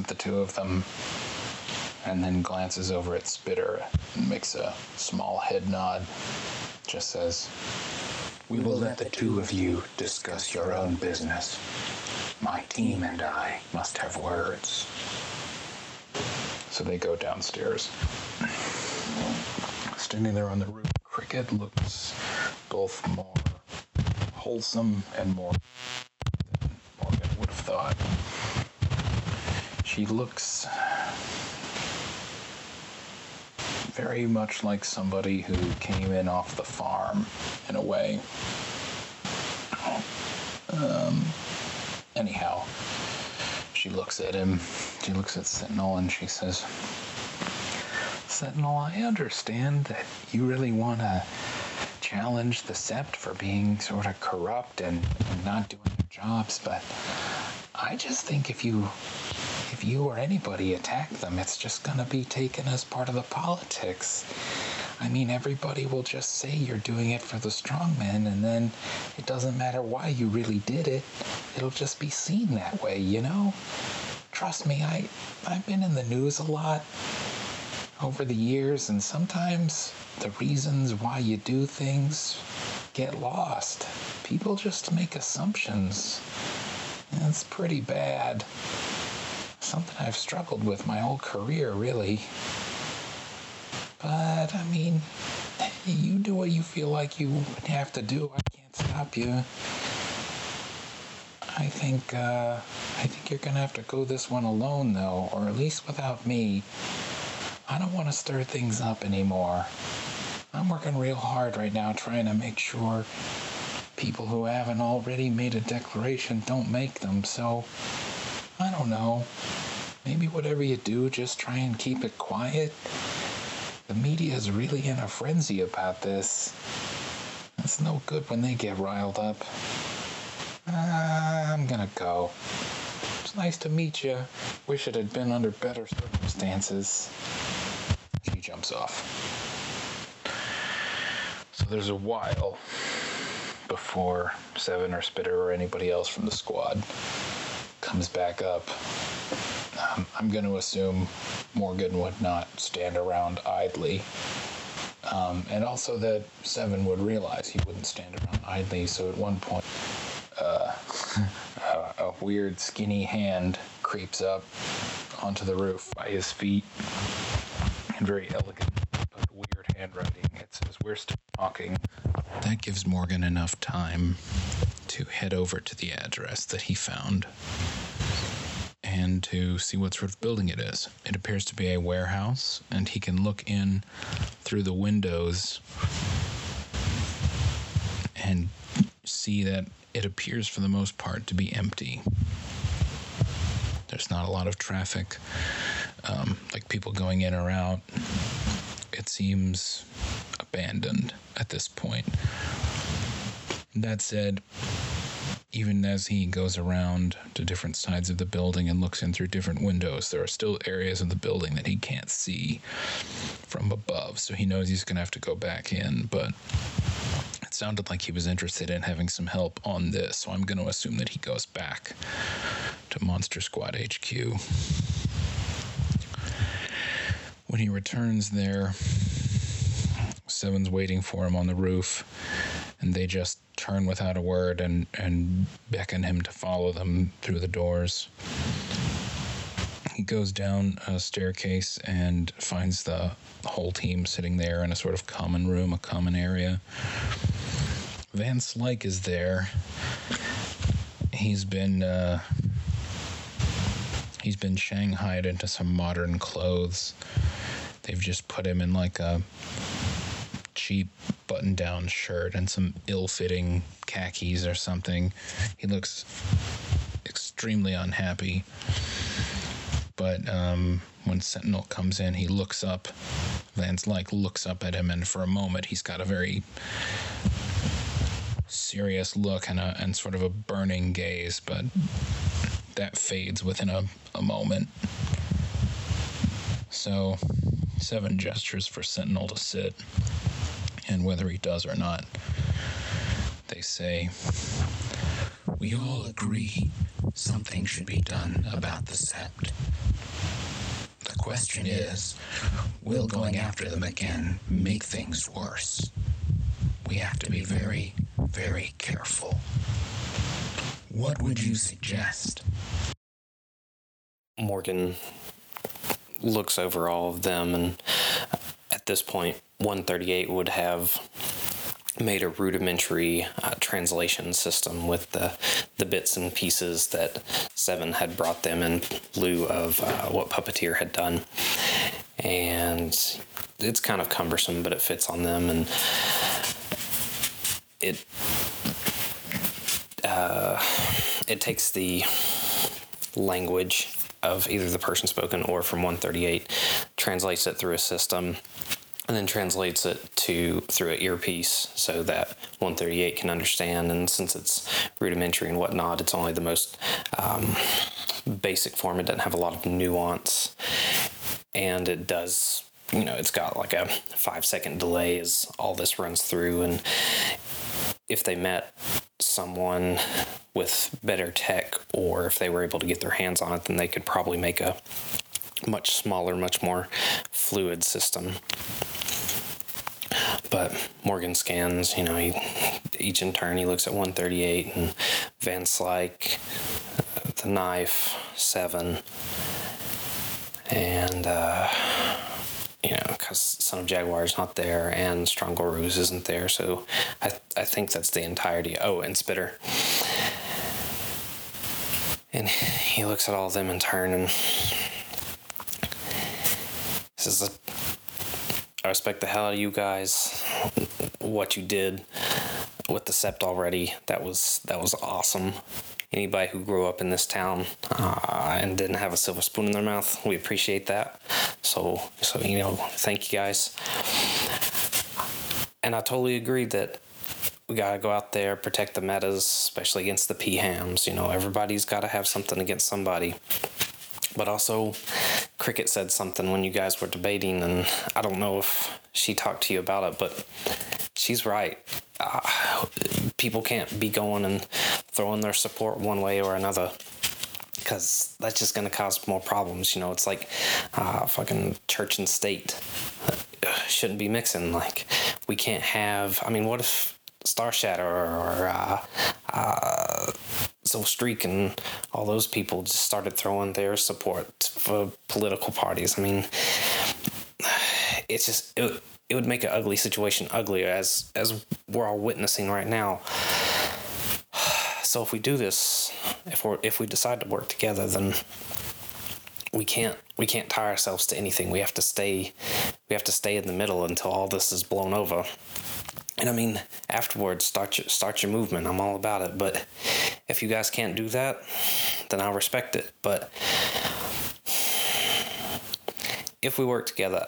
At the two of them and then glances over at Spitter and makes a small head nod. Just says, We will let the two of you discuss your own business. My team and I must have words. So they go downstairs. Standing there on the roof, Cricket looks both more wholesome and more than Morgan would have thought. She looks very much like somebody who came in off the farm in a way. Um, anyhow, she looks at him, she looks at Sentinel, and she says, Sentinel, I understand that you really want to challenge the Sept for being sort of corrupt and, and not doing their jobs, but I just think if you if you or anybody attack them, it's just going to be taken as part of the politics. I mean, everybody will just say you're doing it for the strongmen, and then it doesn't matter why you really did it. It'll just be seen that way, you know? Trust me, I, I've been in the news a lot over the years, and sometimes the reasons why you do things get lost. People just make assumptions. And it's pretty bad something I've struggled with my whole career, really. But, I mean, you do what you feel like you have to do. I can't stop you. I think, uh, I think you're gonna have to go this one alone, though, or at least without me. I don't want to stir things up anymore. I'm working real hard right now trying to make sure people who haven't already made a declaration don't make them, so I don't know. Maybe whatever you do, just try and keep it quiet. The media is really in a frenzy about this. It's no good when they get riled up. Uh, I'm gonna go. It's nice to meet you. Wish it had been under better circumstances. She jumps off. So there's a while before Seven or Spitter or anybody else from the squad comes back up. Um, I'm going to assume Morgan would not stand around idly. Um, and also that Seven would realize he wouldn't stand around idly. So at one point, uh, a, a weird skinny hand creeps up onto the roof by his feet in very elegant but weird handwriting. It says, We're still talking. That gives Morgan enough time to head over to the address that he found and to see what sort of building it is. It appears to be a warehouse, and he can look in through the windows and see that it appears for the most part to be empty. There's not a lot of traffic, um, like people going in or out. It seems abandoned at this point. That said, even as he goes around to different sides of the building and looks in through different windows, there are still areas of the building that he can't see from above. So he knows he's going to have to go back in. But it sounded like he was interested in having some help on this. So I'm going to assume that he goes back to Monster Squad HQ. When he returns there, Seven's waiting for him on the roof, and they just turn without a word and, and beckon him to follow them through the doors. He goes down a staircase and finds the whole team sitting there in a sort of common room, a common area. Van Slyke is there. He's been uh, he's been shanghaied into some modern clothes. They've just put him in like a cheap button down shirt and some ill fitting khakis or something. He looks extremely unhappy. But um, when Sentinel comes in, he looks up. Van Slyke looks up at him, and for a moment, he's got a very serious look and, a, and sort of a burning gaze, but that fades within a, a moment. So, seven gestures for Sentinel to sit and whether he does or not. They say, We all agree something should be done about the sept. The question is, will going after them again make things worse? We have to be very, very careful. What would you suggest? Morgan looks over all of them, and at this point, 138 would have made a rudimentary uh, translation system with the the bits and pieces that Seven had brought them in lieu of uh, what Puppeteer had done, and it's kind of cumbersome, but it fits on them, and it uh, it takes the language of either the person spoken or from 138, translates it through a system, and then translates it to through an earpiece so that 138 can understand. And since it's rudimentary and whatnot, it's only the most um, basic form. It doesn't have a lot of nuance, and it does. You know, it's got like a five second delay as all this runs through, and if they met someone with better tech or if they were able to get their hands on it, then they could probably make a much smaller, much more fluid system. But Morgan scans, you know, he, each in turn he looks at 138 and Van Slyke, the knife, seven, and uh, you know, because Son of Jaguar is not there and Strongbow Ruse isn't there, so I I think that's the entirety. Oh, and Spitter. And he looks at all of them in turn and says, I respect the hell out of you guys. What you did with the Sept already, that was that was awesome. Anybody who grew up in this town uh, and didn't have a silver spoon in their mouth, we appreciate that. So, so you know, thank you guys. And I totally agree that we gotta go out there protect the metas, especially against the PHAMs. You know, everybody's got to have something against somebody. But also, Cricket said something when you guys were debating, and I don't know if she talked to you about it, but she's right. Uh, people can't be going and throwing their support one way or another because that's just going to cause more problems. You know, it's like uh, fucking church and state shouldn't be mixing. Like, we can't have. I mean, what if Star Shatter or uh, Silver Streak and all those people just started throwing their support for political parties? I mean, it's just. It, it would make an ugly situation uglier as as we're all witnessing right now. So if we do this, if we if we decide to work together, then we can't we can't tie ourselves to anything. We have to stay we have to stay in the middle until all this is blown over. And I mean, afterwards, start your start your movement. I'm all about it. But if you guys can't do that, then I'll respect it. But if we work together,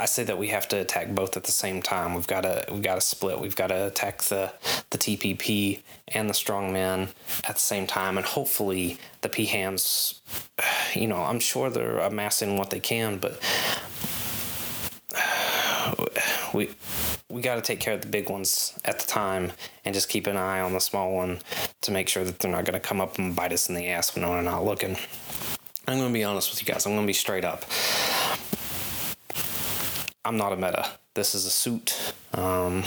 I say that we have to attack both at the same time. We've got to we got to split. We've got to attack the the TPP and the strongman at the same time, and hopefully the PHAMs. You know, I'm sure they're amassing what they can, but we we got to take care of the big ones at the time and just keep an eye on the small one to make sure that they're not going to come up and bite us in the ass when we're not looking. I'm going to be honest with you guys. I'm going to be straight up. I'm not a meta. This is a suit. Um,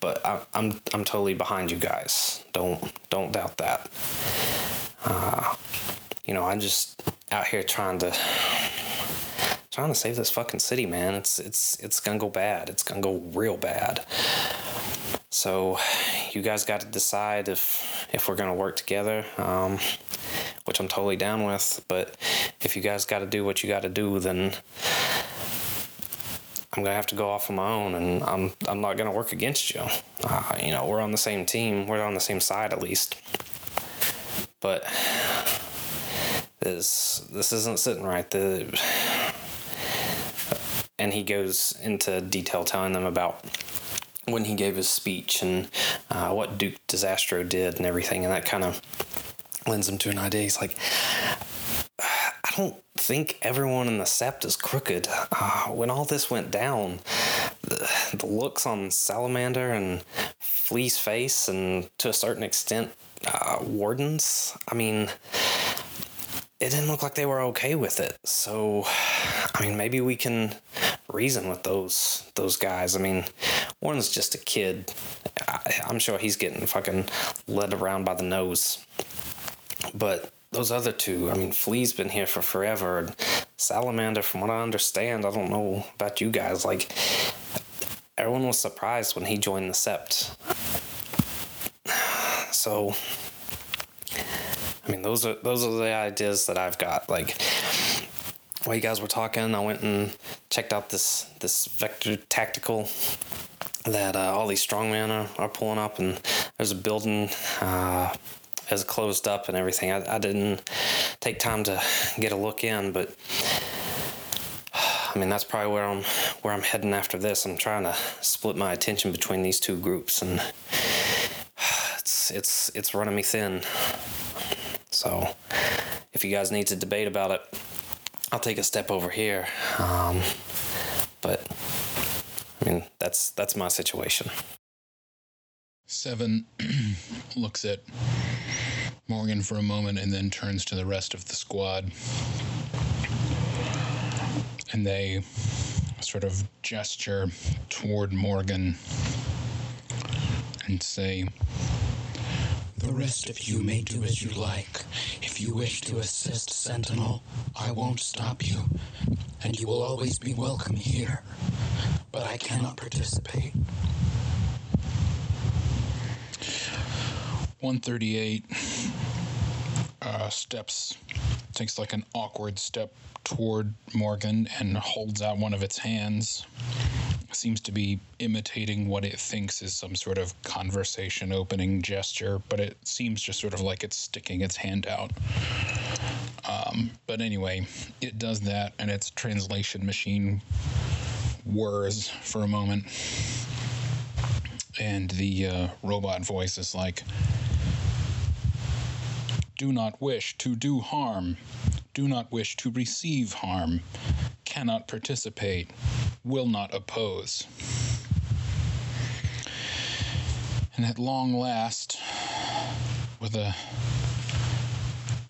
but I, am I'm, I'm totally behind you guys. Don't don't doubt that. Uh, you know, I'm just out here trying to trying to save this fucking city, man. It's it's it's gonna go bad. It's gonna go real bad. So, you guys got to decide if if we're gonna work together, um, which I'm totally down with. But if you guys got to do what you got to do, then I'm gonna have to go off on my own, and I'm I'm not gonna work against you. Uh, you know, we're on the same team. We're on the same side at least. But this this isn't sitting right. The and he goes into detail telling them about when he gave his speech and uh, what Duke Disastro did and everything, and that kind of lends him to an idea. He's like, I don't think everyone in the Sept is crooked. Uh, when all this went down, the, the looks on Salamander and Flea's face, and to a certain extent, uh, Warren's, I mean, it didn't look like they were okay with it. So, I mean, maybe we can reason with those those guys. I mean, Warren's just a kid. I, I'm sure he's getting fucking led around by the nose. But those other two, I mean, Flea's been here for forever. And Salamander, from what I understand, I don't know about you guys, like, everyone was surprised when he joined the Sept. So, I mean, those are those are the ideas that I've got. Like, while you guys were talking, I went and checked out this this vector tactical that uh, all these strongmen are, are pulling up, and there's a building uh, has closed up and everything. I, I didn't take time to get a look in, but I mean that's probably where I'm where I'm heading after this. I'm trying to split my attention between these two groups, and it's it's it's running me thin. So, if you guys need to debate about it, I'll take a step over here. Um, but I mean, that's that's my situation. Seven looks at Morgan for a moment and then turns to the rest of the squad. And they sort of gesture toward Morgan and say, The rest of you may do as you like. If you wish to assist Sentinel, I won't stop you, and you will always be welcome here. But I cannot participate. 138 uh, steps, takes like an awkward step toward Morgan and holds out one of its hands. Seems to be imitating what it thinks is some sort of conversation opening gesture, but it seems just sort of like it's sticking its hand out. Um, but anyway, it does that, and its translation machine whirs for a moment. And the uh, robot voice is like, do not wish to do harm, do not wish to receive harm, cannot participate, will not oppose. And at long last, with a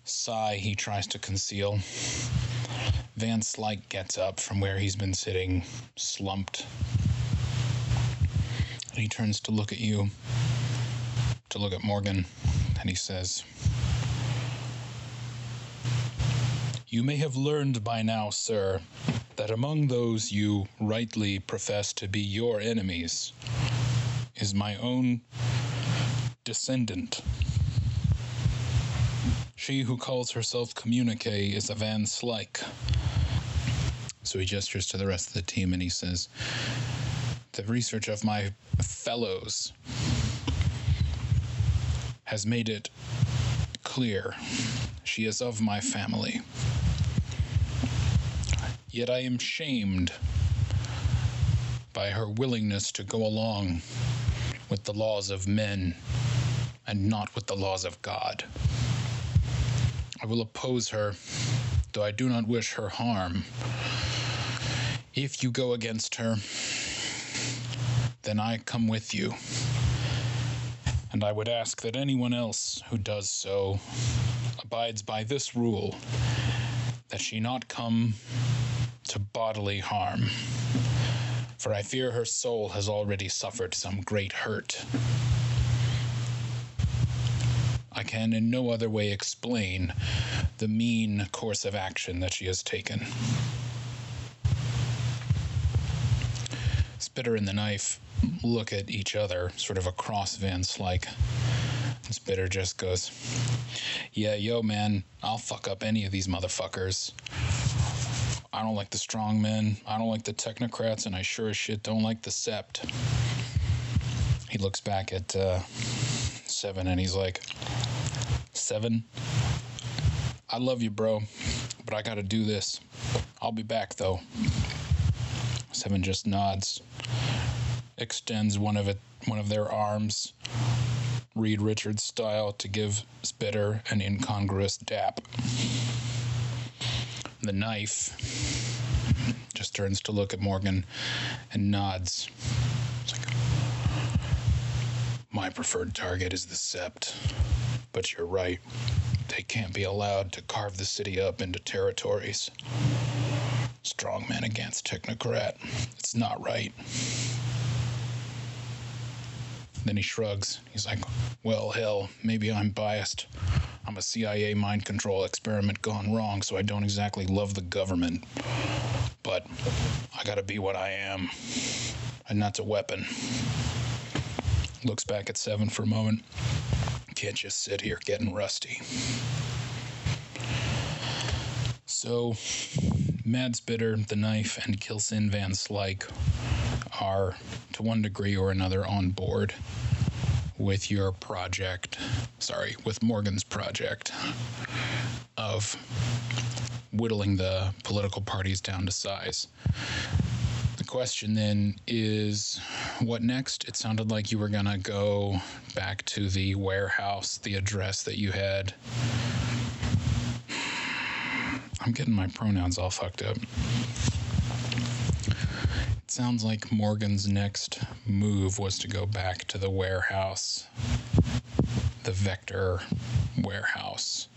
sigh he tries to conceal, Van Slyke gets up from where he's been sitting, slumped. And he turns to look at you, to look at Morgan, and he says, You may have learned by now, sir, that among those you rightly profess to be your enemies is my own descendant. She who calls herself Communique is a Van Slyke. So he gestures to the rest of the team and he says, The research of my fellows has made it clear she is of my family. Yet I am shamed by her willingness to go along with the laws of men and not with the laws of God. I will oppose her, though I do not wish her harm. If you go against her, then I come with you. And I would ask that anyone else who does so abides by this rule that she not come to bodily harm, for I fear her soul has already suffered some great hurt. I can in no other way explain the mean course of action that she has taken. Spitter and the knife look at each other, sort of across Van Slyke Spitter just goes, Yeah, yo, man, I'll fuck up any of these motherfuckers. I don't like the strong men. I don't like the technocrats, and I sure as shit don't like the sept. He looks back at uh, Seven and he's like, Seven, I love you, bro, but I gotta do this. I'll be back, though. Seven just nods, extends one of it, one of their arms, Reed Richards style, to give Spitter an incongruous dap. The knife just turns to look at Morgan and nods. Like, my preferred target is the sept. But you're right. They can't be allowed to carve the city up into territories. Strongman against technocrat. It's not right. Then he shrugs. He's like, Well, hell, maybe I'm biased. I'm a CIA mind control experiment gone wrong, so I don't exactly love the government. But I gotta be what I am. And that's a weapon. Looks back at Seven for a moment. Can't just sit here getting rusty. So, Mads Bitter, the knife, and Kilsin Van Slyke are, to one degree or another, on board with your project. Sorry, with Morgan's project of whittling the political parties down to size. The question then is what next? It sounded like you were going to go back to the warehouse, the address that you had. I'm getting my pronouns all fucked up. Sounds like Morgan's next move was to go back to the warehouse, the Vector warehouse.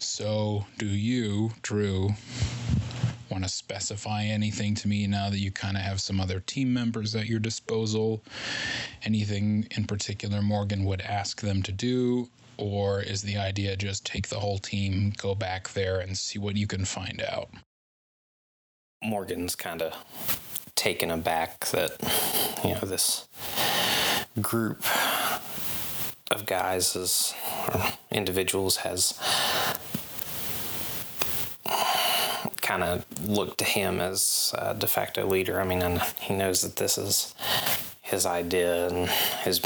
So, do you, Drew, want to specify anything to me now that you kind of have some other team members at your disposal? Anything in particular Morgan would ask them to do? Or is the idea just take the whole team, go back there, and see what you can find out? Morgan's kind of taken aback that, you know, this group of guys or individuals has kind of looked to him as de facto leader. I mean, and he knows that this is his idea and his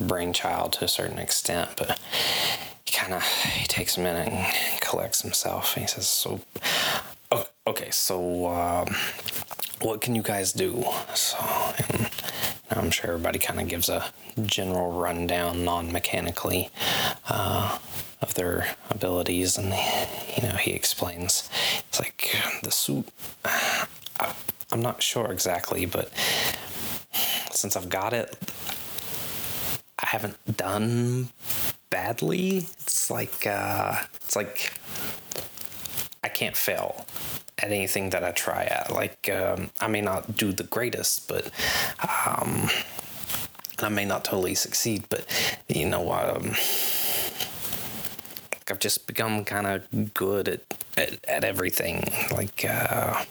brainchild to a certain extent, but he kind of he takes a minute and collects himself. And he says, "So, okay, so um, what can you guys do?" So, I'm sure everybody kind of gives a general rundown, non-mechanically, uh, of their abilities, and you know he explains. It's like the suit. I'm not sure exactly, but since I've got it, I haven't done badly. It's like uh, it's like I can't fail at anything that I try at. Like um, I may not do the greatest, but um, I may not totally succeed. But you know, um, I've just become kind of good at, at, at everything. Like uh,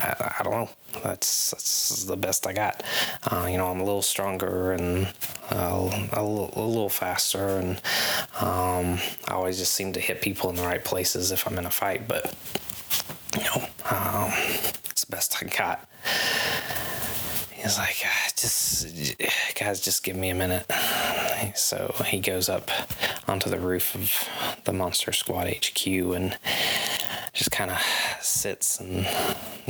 I, I don't know that's that's the best I got. Uh, you know, I'm a little stronger and uh, a, little, a little faster, and um, I always just seem to hit people in the right places if I'm in a fight. But know, um, it's the best I got. He's like, ah, just guys, just give me a minute. So he goes up onto the roof of the Monster Squad HQ and just kind of sits and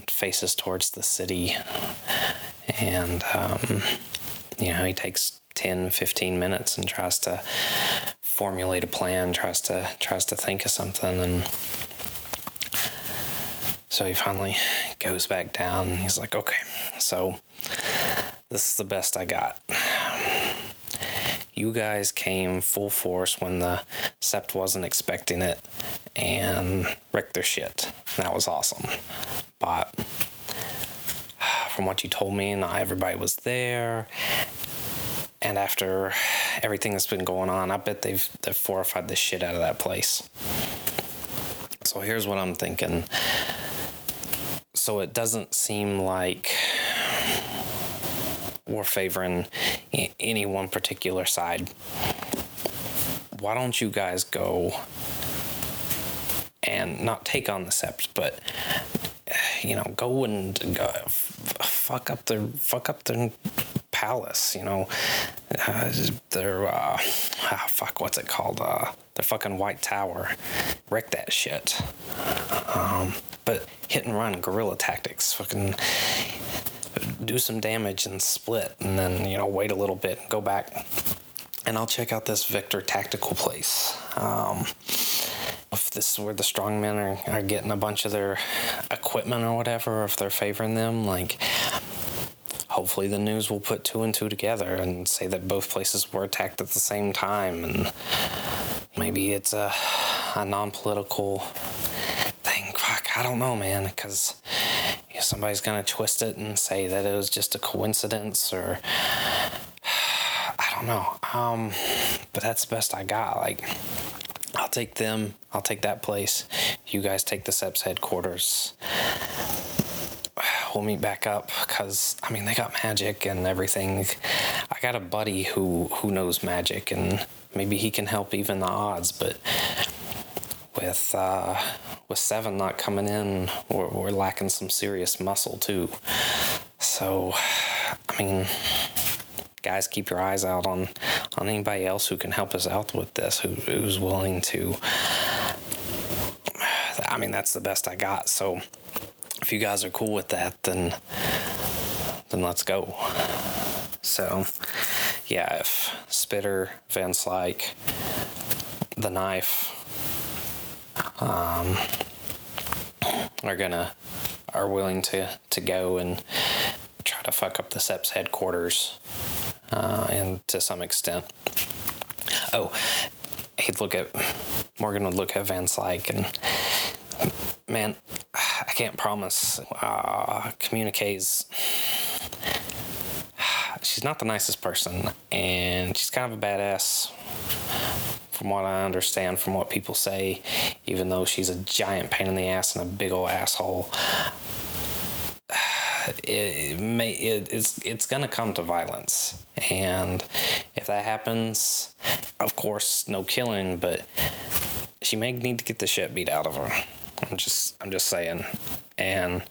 faces towards the city. And, um, you know, he takes 10, 15 minutes and tries to formulate a plan, tries to, tries to think of something. And so he finally goes back down he's like, okay, so this is the best I got you guys came full force when the Sept wasn't expecting it and wrecked their shit. That was awesome. But from what you told me, not everybody was there. And after everything that's been going on, I bet they've they've fortified the shit out of that place. So here's what I'm thinking. So it doesn't seem like we're favoring any one particular side. Why don't you guys go and not take on the Sept, but you know, go and go, fuck up the fuck up their palace. You know, uh, their uh, ah, fuck, what's it called? Uh, fucking White Tower. Wreck that shit. Um, but hit and run guerrilla tactics. Fucking do some damage and split, and then you know wait a little bit, go back, and I'll check out this Victor tactical place. Um, if this is where the strongmen are, are getting a bunch of their equipment or whatever, or if they're favoring them, like hopefully the news will put two and two together and say that both places were attacked at the same time and maybe it's a, a non-political thing fuck i don't know man because somebody's gonna twist it and say that it was just a coincidence or i don't know um but that's the best i got like I'll take them. I'll take that place. You guys take the Sept's headquarters. We'll meet back up because I mean they got magic and everything. I got a buddy who who knows magic and maybe he can help even the odds. But with uh, with seven not coming in, we're, we're lacking some serious muscle too. So I mean guys, keep your eyes out on on anybody else who can help us out with this, who, who's willing to. I mean, that's the best I got. So, if you guys are cool with that, then then let's go. So, yeah, if Spitter, Van Slyke the knife, um, are gonna are willing to to go and try to fuck up the Sept's headquarters uh, and to some extent. Oh, he'd look at Morgan would look at Van Slyke and man, can't promise. Uh. She's not the nicest person, and she's kind of a badass. From what I understand, from what people say, even though she's a giant pain in the ass and a big old asshole, it, may it, it's it's gonna come to violence, and if that happens, of course, no killing, but she may need to get the shit beat out of her. I'm just I'm just saying, and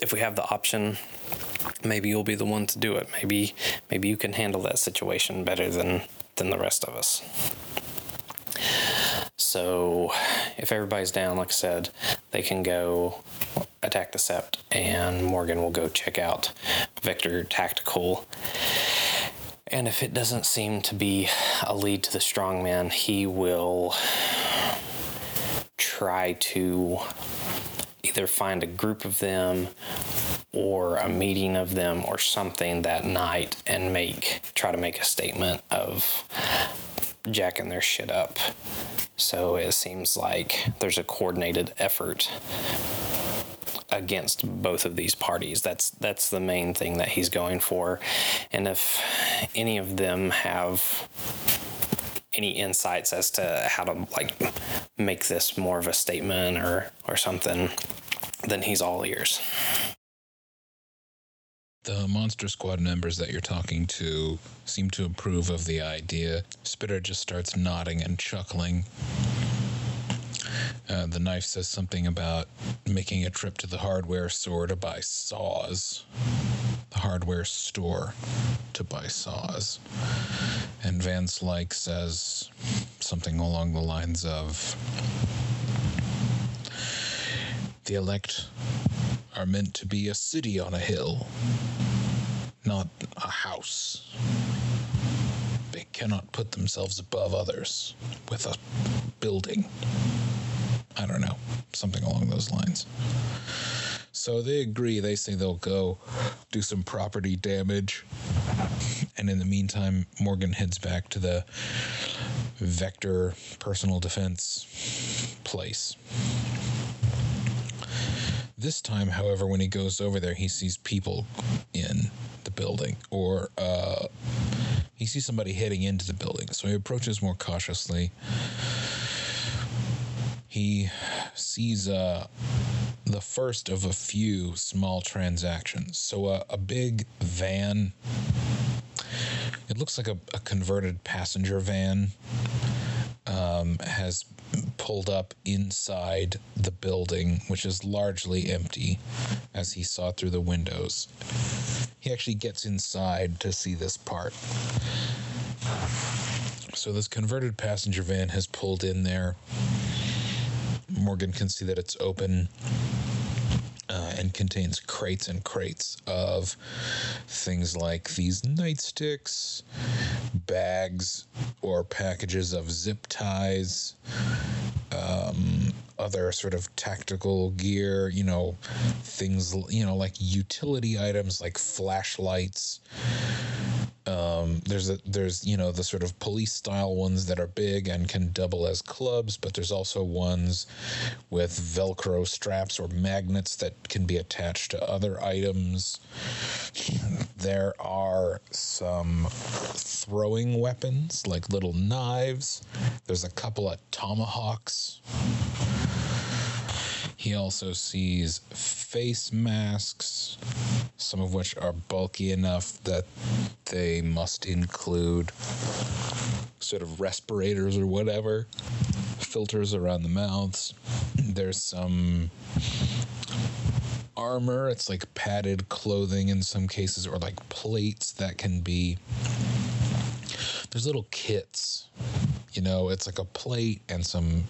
if we have the option, maybe you'll be the one to do it. Maybe maybe you can handle that situation better than than the rest of us. So, if everybody's down, like I said, they can go attack the Sept, and Morgan will go check out Victor Tactical. And if it doesn't seem to be a lead to the strongman, he will try to either find a group of them or a meeting of them or something that night and make try to make a statement of jacking their shit up. So it seems like there's a coordinated effort against both of these parties. That's that's the main thing that he's going for. And if any of them have any insights as to how to like make this more of a statement or or something, then he's all ears. The Monster Squad members that you're talking to seem to approve of the idea. Spitter just starts nodding and chuckling. Uh, the knife says something about making a trip to the hardware store to buy saws. The hardware store to buy saws. And Van Slyke says something along the lines of The elect are meant to be a city on a hill, not a house. They cannot put themselves above others with a building. I don't know, something along those lines. So they agree. They say they'll go do some property damage. And in the meantime, Morgan heads back to the Vector personal defense place. This time, however, when he goes over there, he sees people in the building, or uh, he sees somebody heading into the building. So he approaches more cautiously. He sees uh, the first of a few small transactions. So uh, a big van. It looks like a, a converted passenger van um, has pulled up inside the building, which is largely empty, as he saw through the windows. He actually gets inside to see this part. So, this converted passenger van has pulled in there. Morgan can see that it's open. And contains crates and crates of things like these nightsticks, bags or packages of zip ties, um, other sort of tactical gear, you know, things, you know, like utility items like flashlights. Um, there's a there's you know the sort of police style ones that are big and can double as clubs, but there's also ones with Velcro straps or magnets that can be attached to other items. There are some throwing weapons like little knives. There's a couple of tomahawks. He also sees face masks, some of which are bulky enough that they must include sort of respirators or whatever, filters around the mouths. There's some armor, it's like padded clothing in some cases, or like plates that can be. There's little kits, you know, it's like a plate and some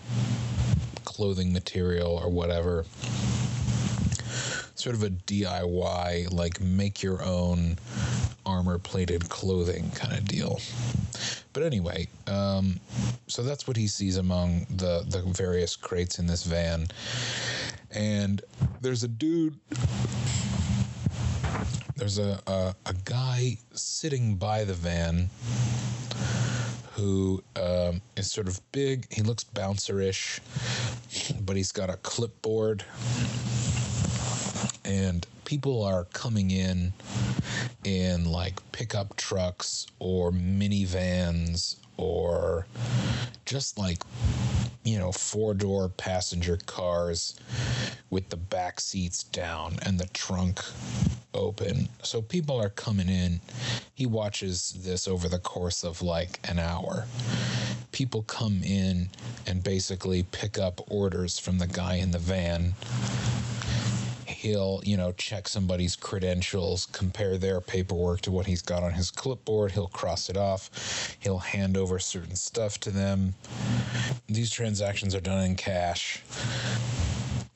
clothing material or whatever. Sort of a DIY, like make your own armor plated clothing kind of deal. But anyway, um, so that's what he sees among the, the various crates in this van. And there's a dude there's a, a, a guy sitting by the van who um, is sort of big. He looks bouncerish, but he's got a clipboard. And people are coming in in like pickup trucks or minivans or just like you know four door passenger cars with the back seats down and the trunk open. So people are coming in. He watches this over the course of like an hour. People come in and basically pick up orders from the guy in the van he'll, you know, check somebody's credentials, compare their paperwork to what he's got on his clipboard. He'll cross it off. He'll hand over certain stuff to them. These transactions are done in cash.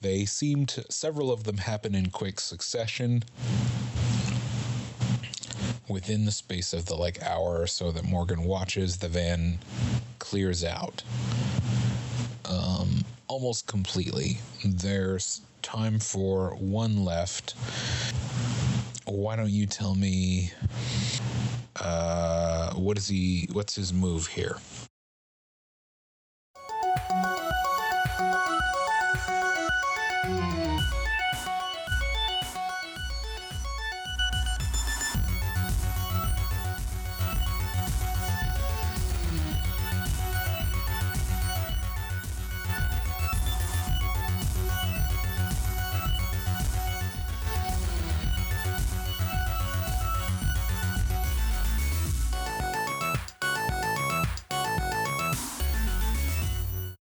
They seem to, several of them happen in quick succession within the space of the like hour or so that Morgan watches, the van clears out um, almost completely. There's time for one left. Why don't you tell me uh, what is he? What's his move here?